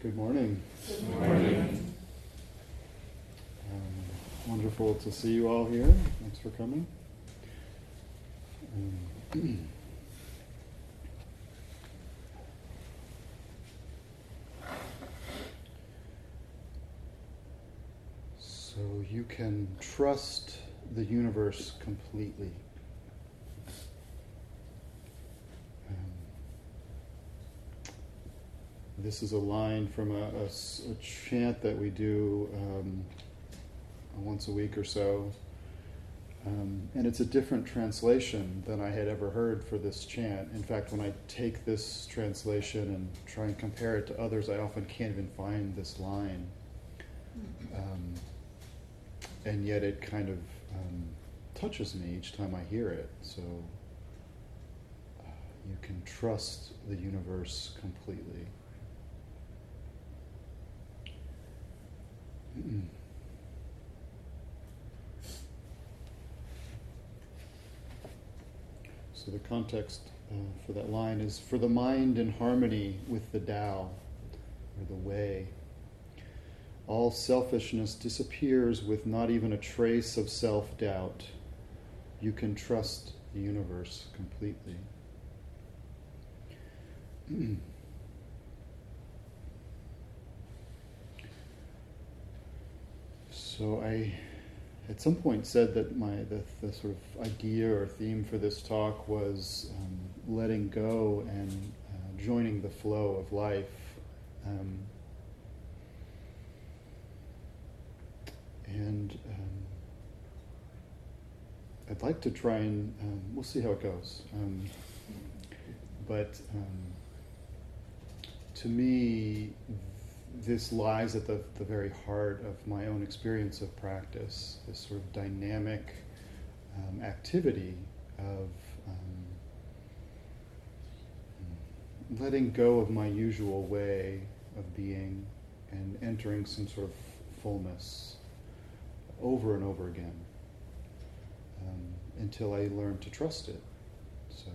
Good morning. Good morning. Um, wonderful to see you all here. Thanks for coming. Um, so you can trust the universe completely. This is a line from a chant that we do um, once a week or so. Um, and it's a different translation than I had ever heard for this chant. In fact, when I take this translation and try and compare it to others, I often can't even find this line. Um, and yet it kind of um, touches me each time I hear it. So uh, you can trust the universe completely. So the context uh, for that line is for the mind in harmony with the Tao, or the way. All selfishness disappears with not even a trace of self doubt. You can trust the universe completely. So I, at some point, said that my the, the sort of idea or theme for this talk was um, letting go and uh, joining the flow of life. Um, and um, I'd like to try and um, we'll see how it goes. Um, but um, to me, this lies at the, the very heart of my own experience of practice. This sort of dynamic um, activity of um, letting go of my usual way of being and entering some sort of fullness over and over again um, until I learn to trust it. So,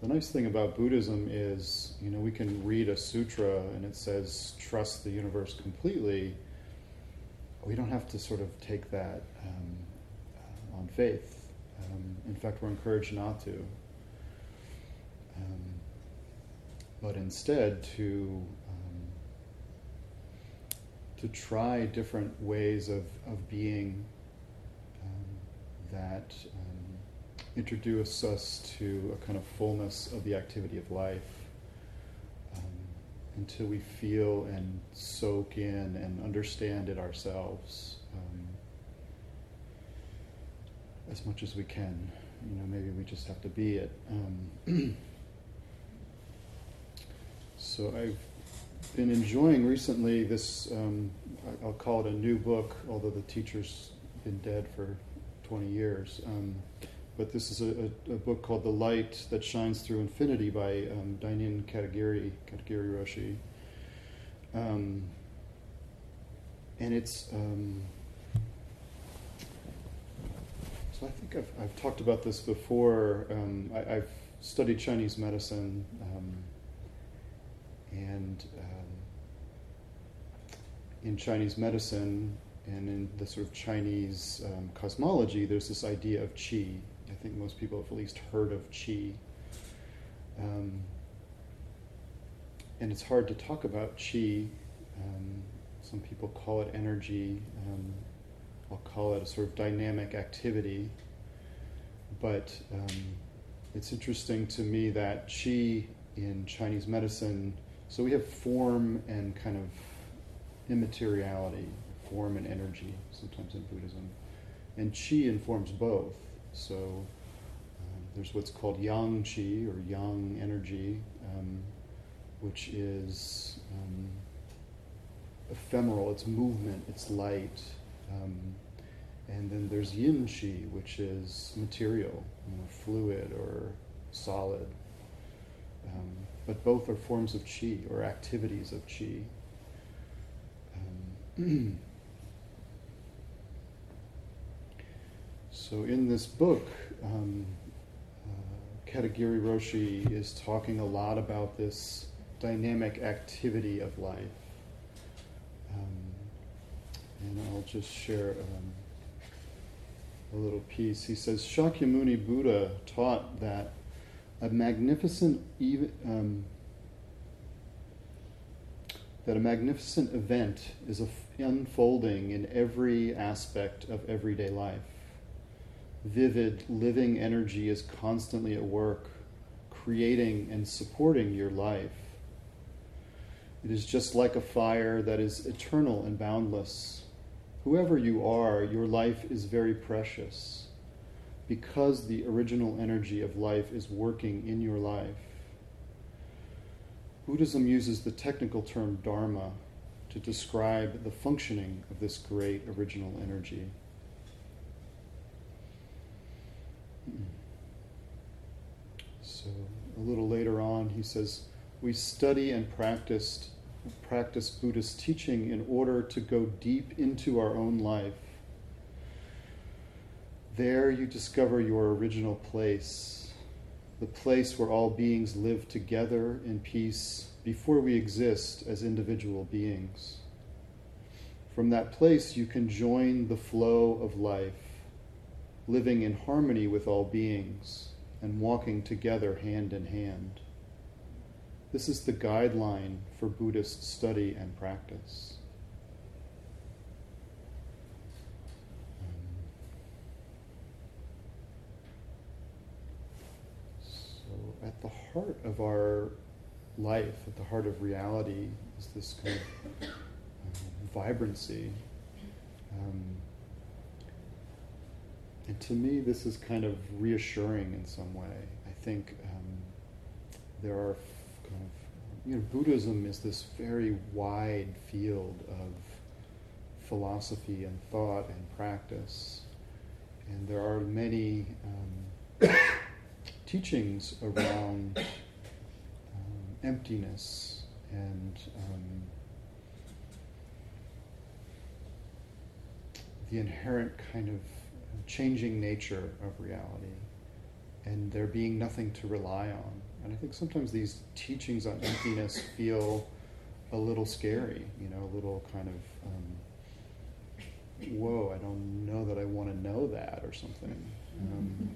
the nice thing about Buddhism is, you know, we can read a sutra and it says, trust the universe completely. We don't have to sort of take that um, uh, on faith. Um, in fact, we're encouraged not to. Um, but instead, to um, to try different ways of, of being um, that introduce us to a kind of fullness of the activity of life um, until we feel and soak in and understand it ourselves um, as much as we can. You know, maybe we just have to be it. Um, so I've been enjoying recently this, um, I'll call it a new book, although the teacher's been dead for 20 years. But this is a, a, a book called The Light That Shines Through Infinity by um, Dainin Katagiri, Katagiri Roshi. Um, and it's, um, so I think I've, I've talked about this before. Um, I, I've studied Chinese medicine. Um, and um, in Chinese medicine and in the sort of Chinese um, cosmology, there's this idea of qi. I think most people have at least heard of qi. Um, and it's hard to talk about qi. Um, some people call it energy. Um, I'll call it a sort of dynamic activity. But um, it's interesting to me that qi in Chinese medicine so we have form and kind of immateriality, form and energy, sometimes in Buddhism. And qi informs both. So um, there's what's called yang qi or yang energy, um, which is um, ephemeral, it's movement, it's light. Um, and then there's yin qi, which is material, you know, fluid or solid. But both are forms of qi or activities of chi. so in this book, um, uh, Katagiri Roshi is talking a lot about this dynamic activity of life. Um, and I'll just share um, a little piece. He says Shakyamuni Buddha taught that a magnificent even, um, that a magnificent event is unfolding in every aspect of everyday life. Vivid, living energy is constantly at work, creating and supporting your life. It is just like a fire that is eternal and boundless. Whoever you are, your life is very precious because the original energy of life is working in your life. Buddhism uses the technical term dharma to describe the functioning of this great original energy. So, a little later on, he says, We study and practiced, practice Buddhist teaching in order to go deep into our own life. There you discover your original place, the place where all beings live together in peace before we exist as individual beings. From that place, you can join the flow of life, living in harmony with all beings and walking together hand in hand. This is the guideline for Buddhist study and practice. So, at the heart of our life, at the heart of reality, is this kind of um, vibrancy. Um, and to me, this is kind of reassuring in some way. I think um, there are kind of, you know, Buddhism is this very wide field of philosophy and thought and practice. And there are many um, teachings around emptiness and um, the inherent kind of changing nature of reality and there being nothing to rely on. And I think sometimes these teachings on emptiness feel a little scary, you know, a little kind of, um, whoa, I don't know that I want to know that or something. Um,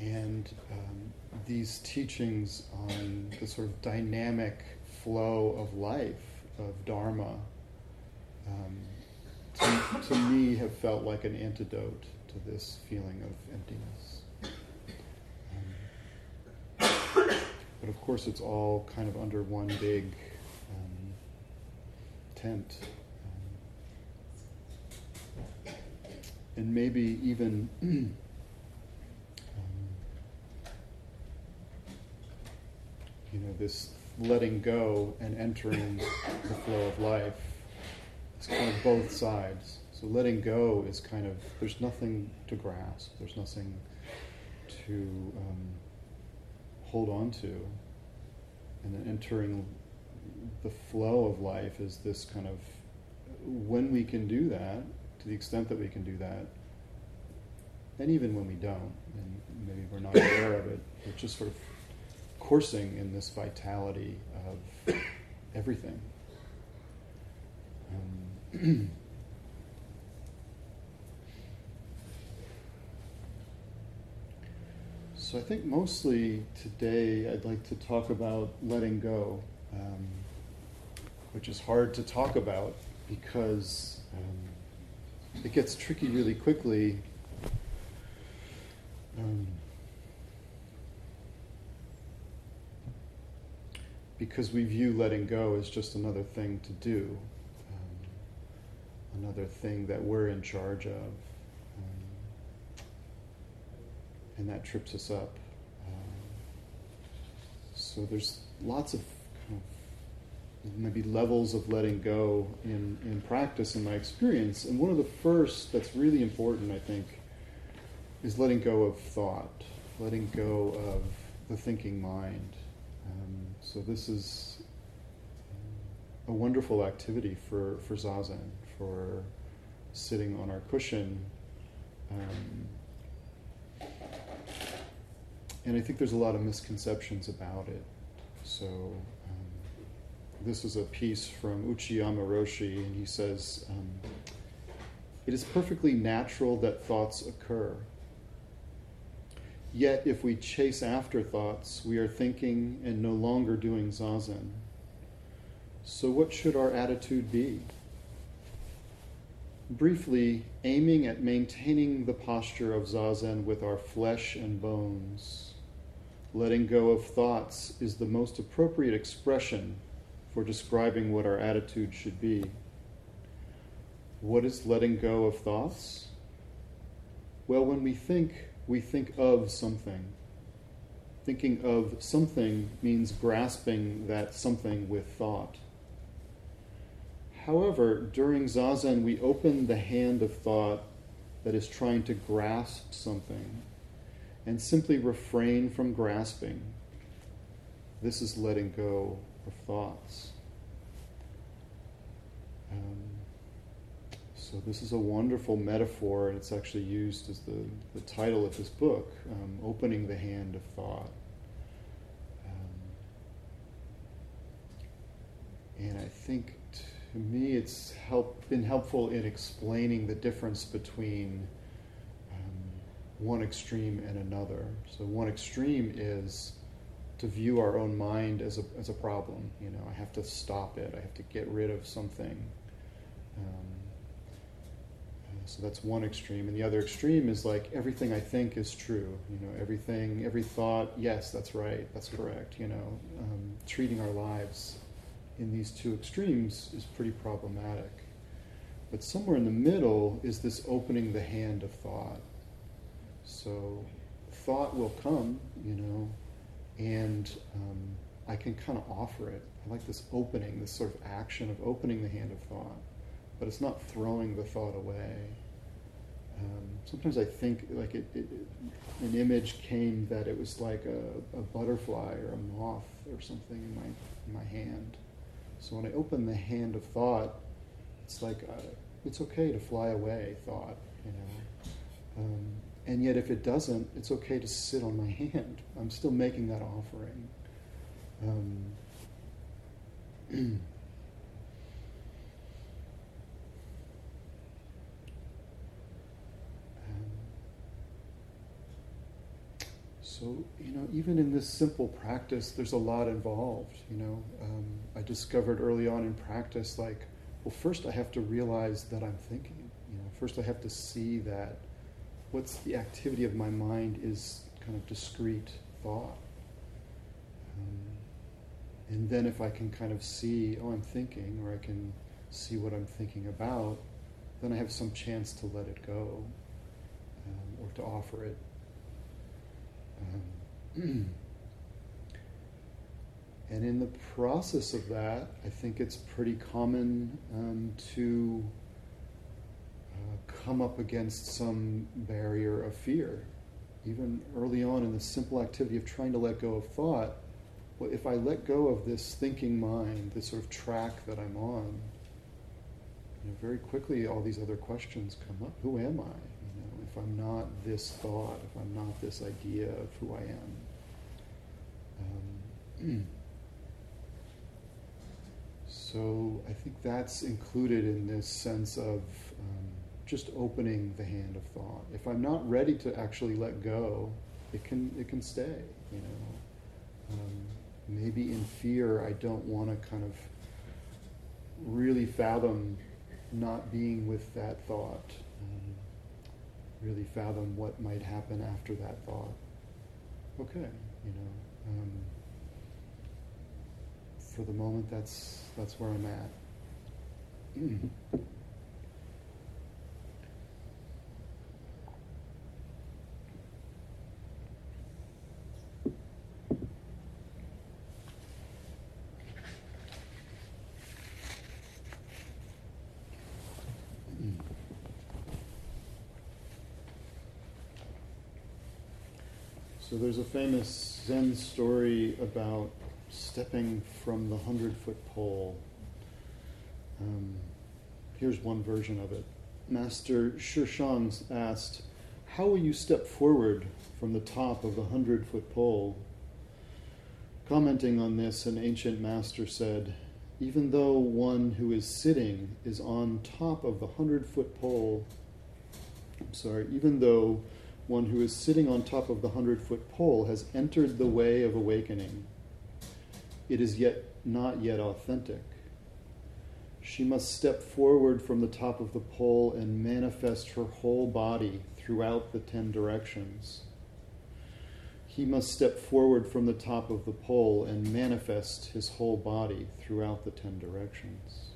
and um, these teachings on the sort of dynamic flow of life, of Dharma, um, to, to, have felt like an antidote to this feeling of emptiness. Um, but of course, it's all kind of under one big um, tent. Um, and maybe even you know, this letting go and entering the flow of life. It's kind of both sides. So letting go is kind of there's nothing to grasp. There's nothing to um, hold on to, and then entering the flow of life is this kind of when we can do that, to the extent that we can do that, and even when we don't, and maybe we're not aware of it, it just sort of coursing in this vitality of everything. Um, so I think mostly today I'd like to talk about letting go, um, which is hard to talk about because um, it gets tricky really quickly. Um, because we view letting go as just another thing to do, um, another thing that we're in charge of. Um, and that trips us up. Um, so there's lots of kind of maybe levels of letting go in, in practice in my experience. And one of the first that's really important, I think, is letting go of thought, letting go of the thinking mind. Um, so this is a wonderful activity for, for zazen, for sitting on our cushion. Um, and I think there's a lot of misconceptions about it. So um, this is a piece from Uchiyama Roshi, and he says, um, It is perfectly natural that thoughts occur. Yet, if we chase after thoughts, we are thinking and no longer doing zazen. So, what should our attitude be? Briefly, aiming at maintaining the posture of zazen with our flesh and bones. Letting go of thoughts is the most appropriate expression for describing what our attitude should be. What is letting go of thoughts? Well, when we think, we think of something. Thinking of something means grasping that something with thought. However, during zazen, we open the hand of thought that is trying to grasp something and simply refrain from grasping. This is letting go of thoughts. Um, so, this is a wonderful metaphor, and it's actually used as the, the title of this book um, Opening the Hand of Thought. Um, and I think to me it's help, been helpful in explaining the difference between one extreme and another. So, one extreme is to view our own mind as a, as a problem. You know, I have to stop it, I have to get rid of something. Um, so that's one extreme. And the other extreme is like everything I think is true. You know, everything, every thought, yes, that's right, that's correct. You know, um, treating our lives in these two extremes is pretty problematic. But somewhere in the middle is this opening the hand of thought. So thought will come, you know, and um, I can kind of offer it. I like this opening, this sort of action of opening the hand of thought but it's not throwing the thought away. Um, sometimes I think like it, it, an image came that it was like a, a, butterfly or a moth or something in my in my hand. So when I open the hand of thought, it's like uh, it's okay to fly away, thought, you know. Um, and yet, if it doesn't, it's okay to sit on my hand. I'm still making that offering. Um, So, you know, even in this simple practice, there's a lot involved. You know, um, I discovered early on in practice, like, well, first I have to realize that I'm thinking. You know, first I have to see that what's the activity of my mind is kind of discrete thought. Um, and then if I can kind of see, oh, I'm thinking, or I can see what I'm thinking about, then I have some chance to let it go um, or to offer it um, and in the process of that, I think it's pretty common um, to come up against some barrier of fear. Even early on in the simple activity of trying to let go of thought, well, if I let go of this thinking mind, this sort of track that I'm on, you know, very quickly all these other questions come up. Who am I? if I'm not this thought, if I'm not this idea of who I am. Um, so I think that's included in this sense of um, just opening the hand of thought. If I'm not ready to actually let go, it can it can stay. You know, um, maybe in fear I don't want to kind of really fathom not being with that thought. Um, really fathom what might happen after that thought. Okay, you know, um, for the moment, that's that's where I'm at. So there's a famous Zen story about stepping from the hundred foot pole. Um, here's one version of it. Master Shishuang asked, How will you step forward from the top of the hundred foot pole? Commenting on this, an ancient master said, even though one who is sitting is on top of the hundred foot pole, I'm sorry, even though one who is sitting on top of the hundred foot pole has entered the way of awakening, it is yet not yet authentic. She must step forward from the top of the pole and manifest her whole body throughout the ten directions. He must step forward from the top of the pole and manifest his whole body throughout the ten directions.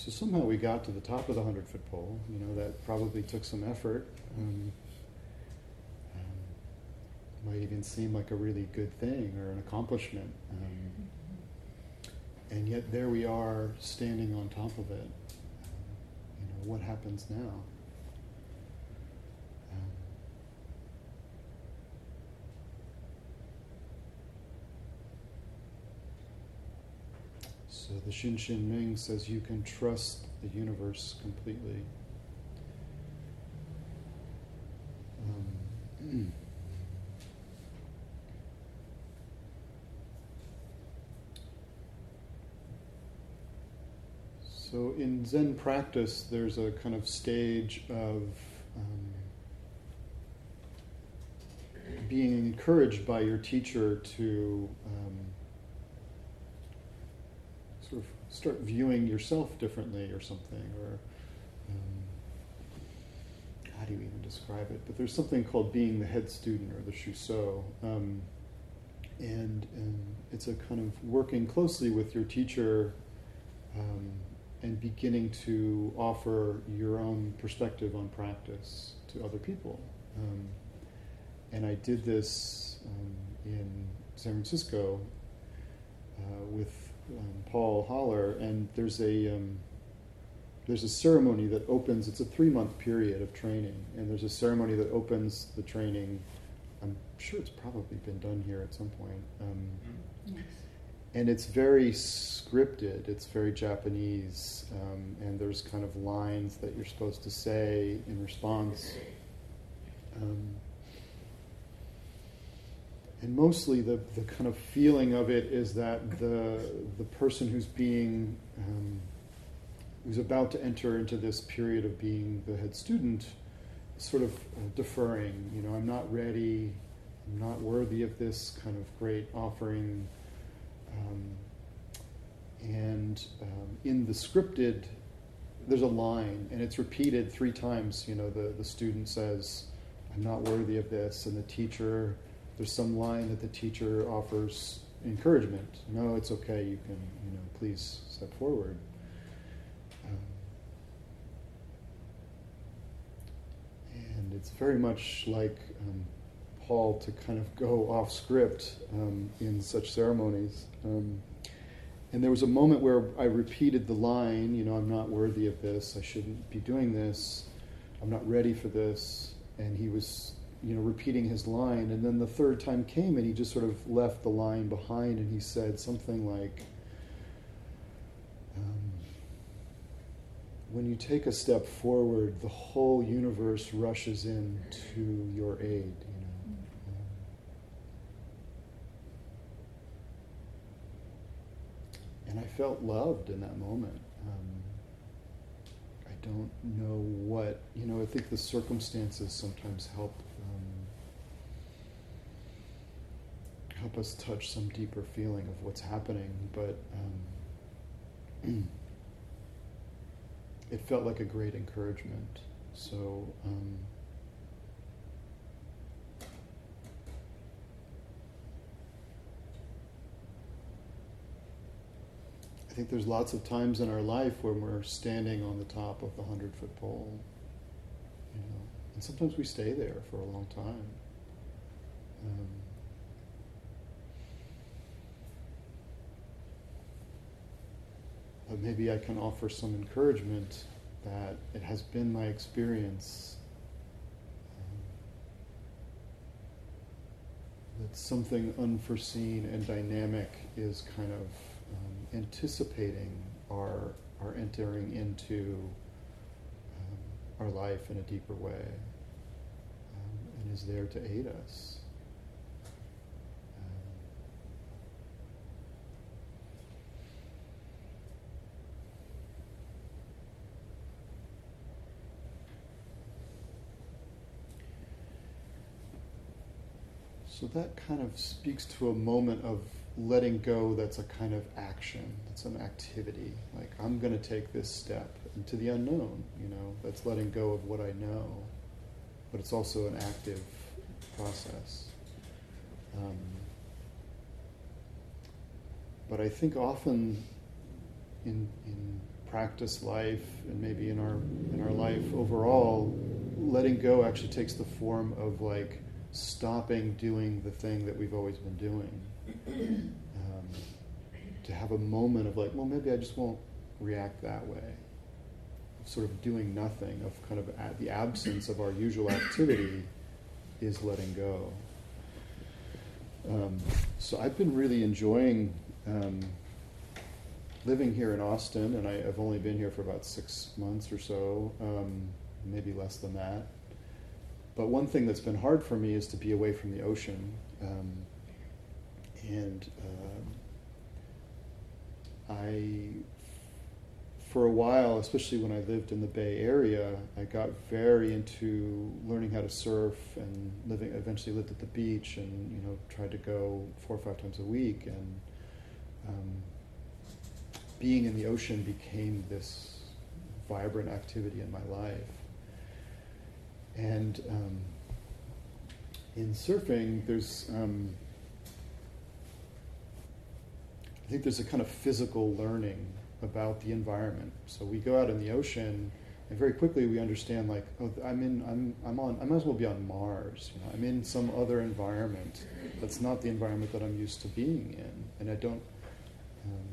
So somehow we got to the top of the hundred foot pole. You know that probably took some effort. Um, um, might even seem like a really good thing or an accomplishment. Um, and yet there we are standing on top of it. Um, you know what happens now? So the Hsin Hsin Ming says you can trust the universe completely. Um, so in Zen practice, there's a kind of stage of um, being encouraged by your teacher to. Um, start viewing yourself differently or something, or um, how do you even describe it? But there's something called being the head student or the shuso. Um, and, and it's a kind of working closely with your teacher um, and beginning to offer your own perspective on practice to other people. Um, and I did this um, in San Francisco uh, with um, Paul Haller, and there's a um, there's a ceremony that opens. It's a three month period of training, and there's a ceremony that opens the training. I'm sure it's probably been done here at some point. Um, yes. And it's very scripted. It's very Japanese, um, and there's kind of lines that you're supposed to say in response. And mostly the, the kind of feeling of it is that the, the person who's being um, who's about to enter into this period of being the head student sort of uh, deferring you know i'm not ready i'm not worthy of this kind of great offering. Um, and um, in the scripted there's a line and it's repeated three times you know the, the student says i'm not worthy of this and the teacher there's some line that the teacher offers encouragement. No, it's okay. You can, you know, please step forward. Um, and it's very much like um, Paul to kind of go off script um, in such ceremonies. Um, and there was a moment where I repeated the line, you know, I'm not worthy of this. I shouldn't be doing this. I'm not ready for this. And he was you know, repeating his line. And then the third time came and he just sort of left the line behind and he said something like, um, when you take a step forward, the whole universe rushes in to your aid. You know? Um, and I felt loved in that moment. Um, I don't know what, you know, I think the circumstances sometimes help help us touch some deeper feeling of what's happening, but um, it felt like a great encouragement. So, um, I think there's lots of times in our life when we're standing on the top of the hundred foot pole, you know, and sometimes we stay there for a long time. Um, but maybe I can offer some encouragement that it has been my experience um, that something unforeseen and dynamic is kind of um, anticipating our our entering into um, our life in a deeper way um, and is there to aid us. So that kind of speaks to a moment of letting go that's a kind of action, that's an activity. Like, I'm going to take this step into the unknown, you know, that's letting go of what I know. But it's also an active process. Um, but I think often in, in practice life and maybe in our in our life overall, letting go actually takes the form of like stopping doing the thing that we've always been doing. Um, to have a moment of like, well, maybe I just won't react that way. Of Sort of doing nothing, of kind of the absence of our usual activity is letting go. Um, so I've been really enjoying um, living here in Austin, and I, have only been here for about six months or so, um, maybe less than that. But one thing that's been hard for me is to be away from the ocean. Um, and uh, I, for a while, especially when I lived in the Bay Area, I got very into learning how to surf and living. Eventually, lived at the beach and you know tried to go four or five times a week. And um, being in the ocean became this vibrant activity in my life. And um, in surfing, there's, um, I think there's a kind of physical learning about the environment. So we go out in the ocean, and very quickly we understand, like, oh, I'm in, I'm, I'm on, I might as well be on Mars. You know, I'm in some other environment that's not the environment that I'm used to being in, and I don't. Um,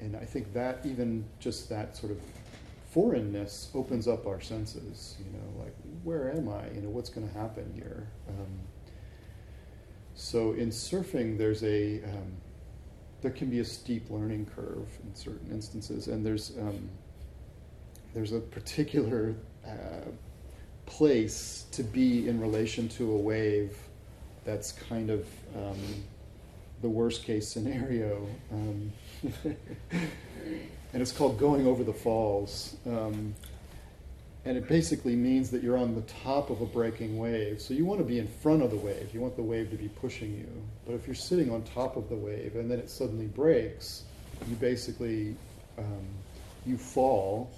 and I think that even just that sort of foreignness opens up our senses. You know, like where am I? You know, what's going to happen here? Um, so in surfing, there's a um, there can be a steep learning curve in certain instances, and there's um, there's a particular uh, place to be in relation to a wave that's kind of um, the worst case scenario. And it's called Going Over the Falls. Um, and it basically means that you're on the top of a breaking wave. So you want to be in front of the wave. You want the wave to be pushing you. But if you're sitting on top of the wave and then it suddenly breaks, you basically um, you fall,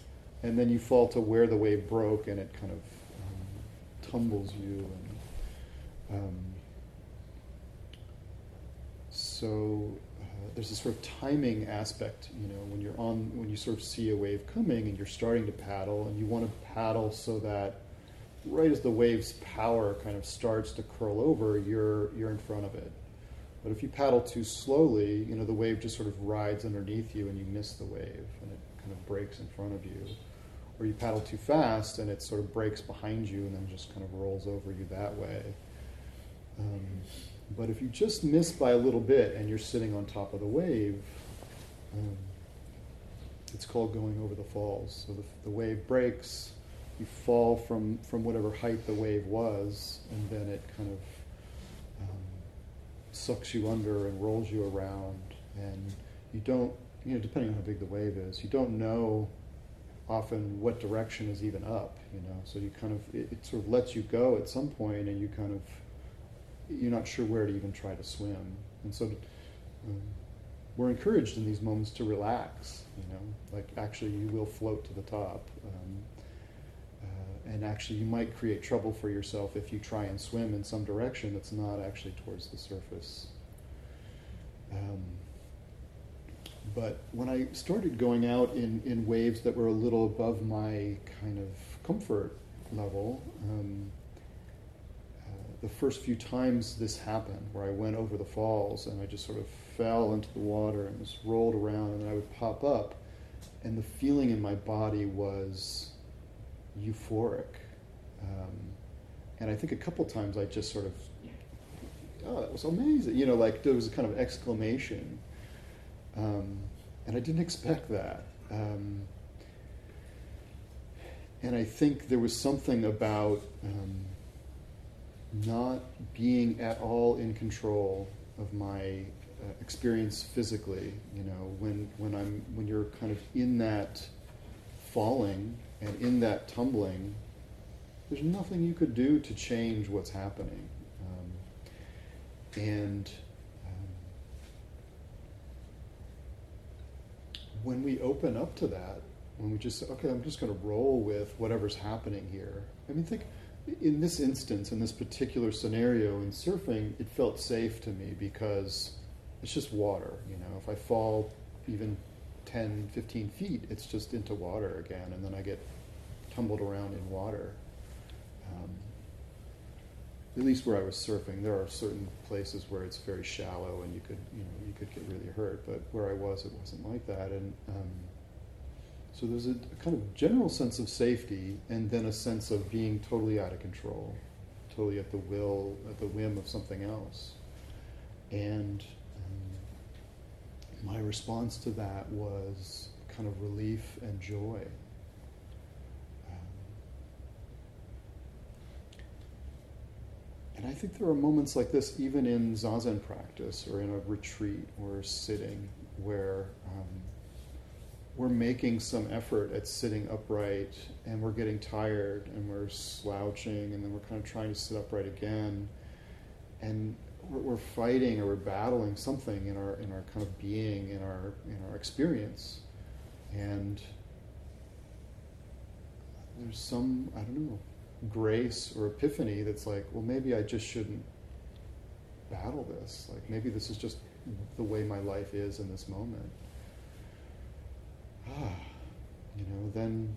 and then you fall to where the wave broke, and it kind of um, tumbles you. And, um, so there's this sort of timing aspect, you know, when you're on, when you sort of see a wave coming and you're starting to paddle, and you want to paddle so that right as the wave's power kind of starts to curl over, you're you're in front of it. But if you paddle too slowly, you know, the wave just sort of rides underneath you, and you miss the wave, and it kind of breaks in front of you. Or you paddle too fast, and it sort of breaks behind you, and then just kind of rolls over you that way. Um, but if you just miss by a little bit and you're sitting on top of the wave, um, it's called going over the falls. So the, the wave breaks, you fall from, from whatever height the wave was, and then it kind of um, sucks you under and rolls you around. And you don't, you know, depending on how big the wave is, you don't know often what direction is even up, you know. So you kind of, it, it sort of lets you go at some point, and you kind of you're not sure where to even try to swim. And so um, we're encouraged in these moments to relax, you know, like actually you will float to the top. Um, uh, and actually, you might create trouble for yourself if you try and swim in some direction that's not actually towards the surface. Um, but when I started going out in, in waves that were a little above my kind of comfort level, um, the first few times this happened, where I went over the falls and I just sort of fell into the water and just rolled around, and I would pop up, and the feeling in my body was euphoric. Um, and I think a couple times I just sort of, oh, that was amazing. You know, like there was a kind of exclamation. Um, and I didn't expect that. Um, and I think there was something about um, not being at all in control of my uh, experience physically. You know, when when I'm when you're kind of in that falling and in that tumbling, there's nothing you could do to change what's happening. Um, and um, when we open up to that, when we just say, okay, I'm just going to roll with whatever's happening here. I mean, think in this instance, in this particular scenario in surfing, it felt safe to me because it's just water. You know, if I fall even 10, 15 feet, it's just into water again, and then I get tumbled around in water. Um, at least where I was surfing, there are certain places where it's very shallow and you could, you know, you could get really hurt. But where I was, it wasn't like that. And um, so there's a, a, kind of general sense of safety, and then a sense of being totally out of control, totally at the will, at the whim of something else. And my response to that was kind of relief and joy. Um, and I think there are moments like this even in zazen practice or in a retreat or sitting where um, we're making some effort at sitting upright and we're getting tired and we're slouching and then we're kind of trying to sit upright again. And we're, fighting or we're battling something in our in our kind of being in our in our experience, and there's some I don't know grace or epiphany that's like, well, maybe I just shouldn't battle this. Like maybe this is just the way my life is in this moment. Ah, you know, then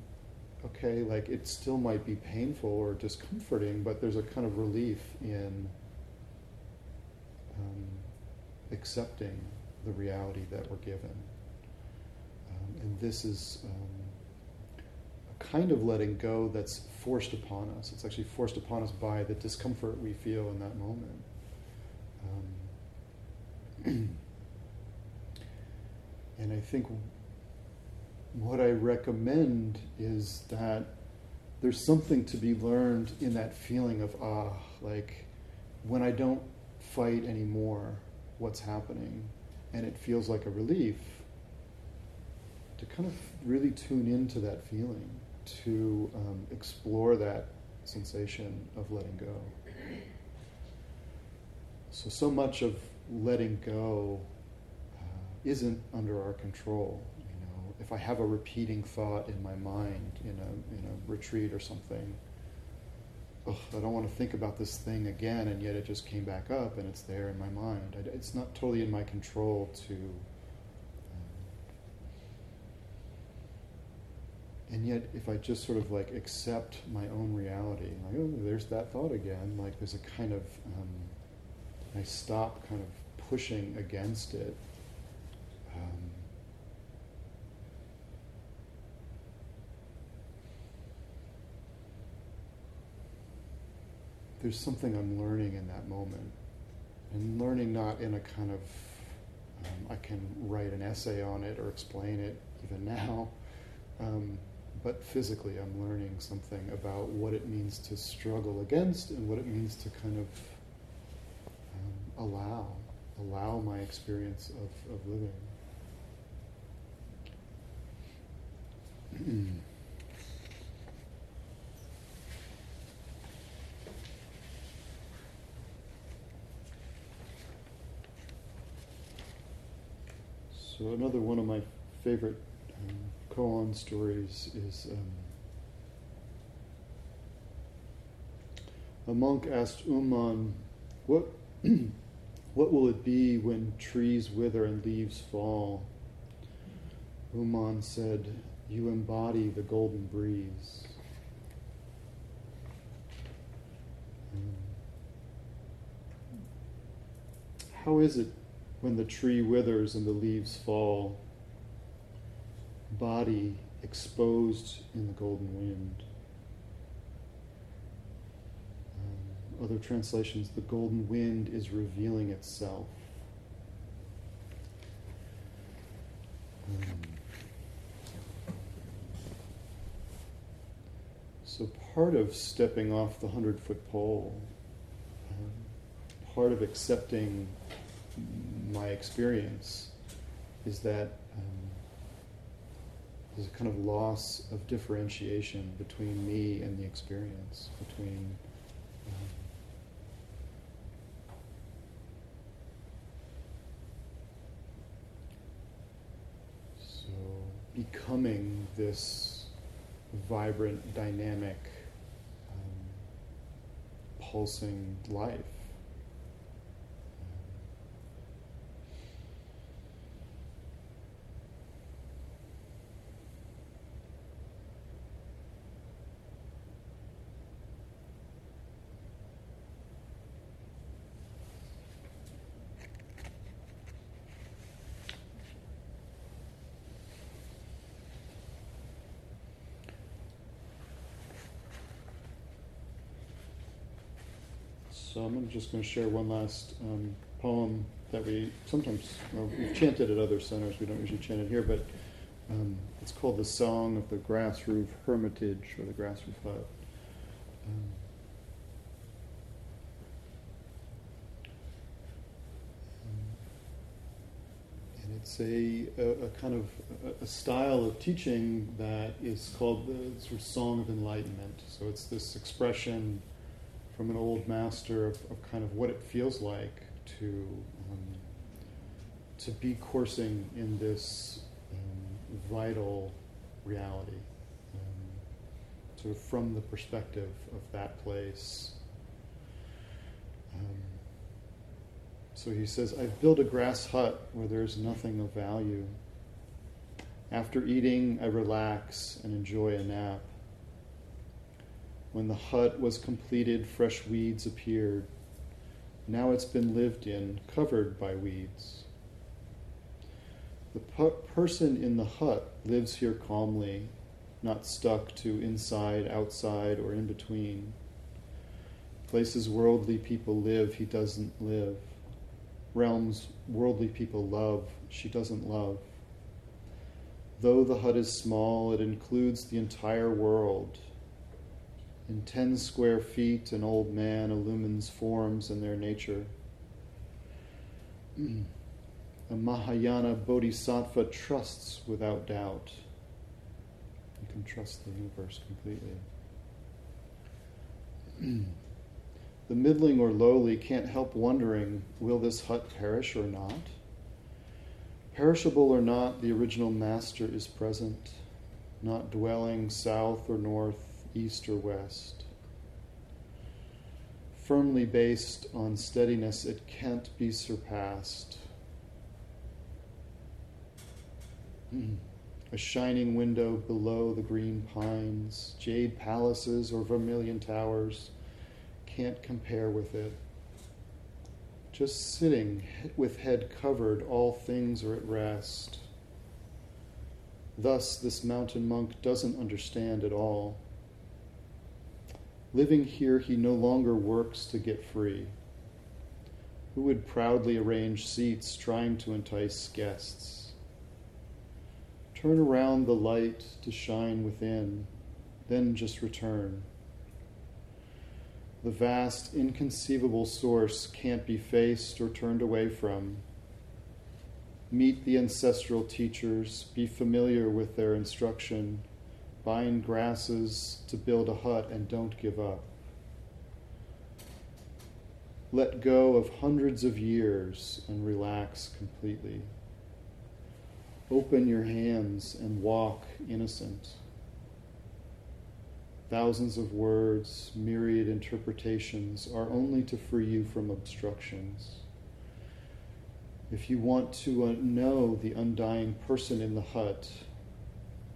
okay, like it still might be painful or discomforting, but there's a kind of relief in um, accepting the reality that we're given. Um, and this is um, a kind of letting go that's forced upon us. It's actually forced upon us by the discomfort we feel in that moment. Um, and I think what I recommend is that there's something to be learned in that feeling of ah, like when I don't fight anymore what's happening, and it feels like a relief to kind of really tune into that feeling, to um, explore that sensation of letting go. So, so much of letting go uh, isn't under our control. If I have a repeating thought in my mind in a, in a retreat or something, oh, I don't want to think about this thing again, and yet it just came back up and it's there in my mind. I, it's not totally in my control to. Um, and yet, if I just sort of like accept my own reality, like, oh, there's that thought again, like there's a kind of. Um, I stop kind of pushing against it. Um, there's something I'm learning in that moment. And learning not in a kind of, um, I can write an essay on it or explain it even now, um, but physically I'm learning something about what it means to struggle against and what it means to kind of um, allow, allow my experience of, of living. So another one of my favorite um, koan stories is um, a monk asked Ummon, "What what will it be when trees wither and leaves fall?" Ummon said, "You embody the golden breeze." Um, how is it when the tree withers and the leaves fall, body exposed in the golden wind. Um, other translations, the golden wind is revealing itself. Um, So, part of stepping off the hundred foot pole, um, part of accepting my experience is that um, there's a kind of loss of differentiation between me and the experience, between um, so becoming this vibrant, dynamic, um, pulsing life. So I'm just going to share one last um, poem that we sometimes well, we've chanted at other centers. We don't usually chant it here, but um, it's called "The Song of the Grass Roof Hermitage" or the Grass Roof Hut. Um, and it's a, a, a kind of a, a, style of teaching that is called the sort of Song of Enlightenment. So it's this expression from an old master of, of kind of what it feels like to um, to be coursing in this um, vital reality, um, sort of from the perspective of that place. Um, so he says, I've built a grass hut where there's nothing of value. After eating, I relax and enjoy a nap. When the hut was completed, fresh weeds appeared. Now it's been lived in, covered by weeds. The person in the hut lives here calmly, not stuck to inside, outside, or in between. Places worldly people live, he doesn't live. Realms worldly people love, she doesn't love. Though the hut is small, it includes the entire world in ten square feet, an old man illumines forms and their nature. A Mahayana bodhisattva trusts without doubt. You can trust the universe completely. the middling or lowly can't help wondering will this hut perish or not? Perishable or not, the original master is present, not dwelling south or north, east or west. Firmly based on steadiness, it can't be surpassed. Hmm. A shining window below the green pines, jade palaces or vermilion towers can't compare with it. Just sitting with head covered, all things are at rest. Thus, this mountain monk doesn't understand at all. Living here, he no longer works to get free. Who would proudly arrange seats trying to entice guests? Turn around the light to shine within, then just return. The vast, inconceivable source can't be faced or turned away from. Meet the ancestral teachers, be familiar with their instruction bind grasses to build a hut and don't give up. Let go of hundreds of years and relax completely. Open your hands and walk innocent. Thousands of words, myriad interpretations are only to free you from obstructions. If you want to uh, know the undying person in the hut,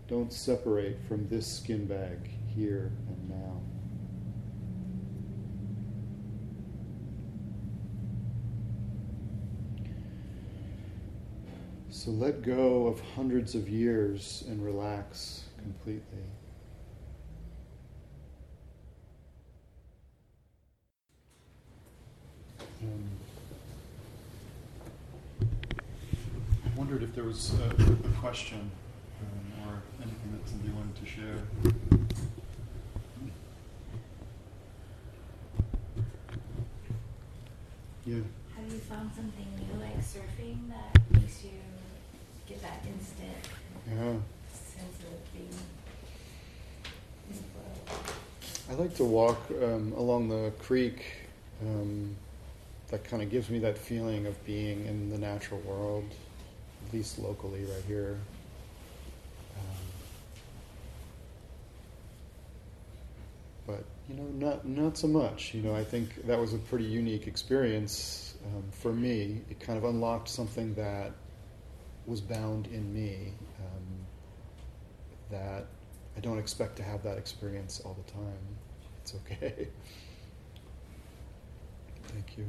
don't separate from this skin bag here and now. So let go of hundreds of years and relax completely. Um, I wondered if there was a, a question somebody wanted to share? Yeah. Have you found something new, like surfing, that makes you get that instant yeah. sense of being in the flow? I like to walk um, along the creek. Um, that kind of gives me that feeling of being in the natural world, at least locally right here. Not not so much. You know, I think that was a pretty unique experience um, for me. It kind of unlocked something that was bound in me. Um, that I don't expect to have that experience all the time. It's okay. Thank you.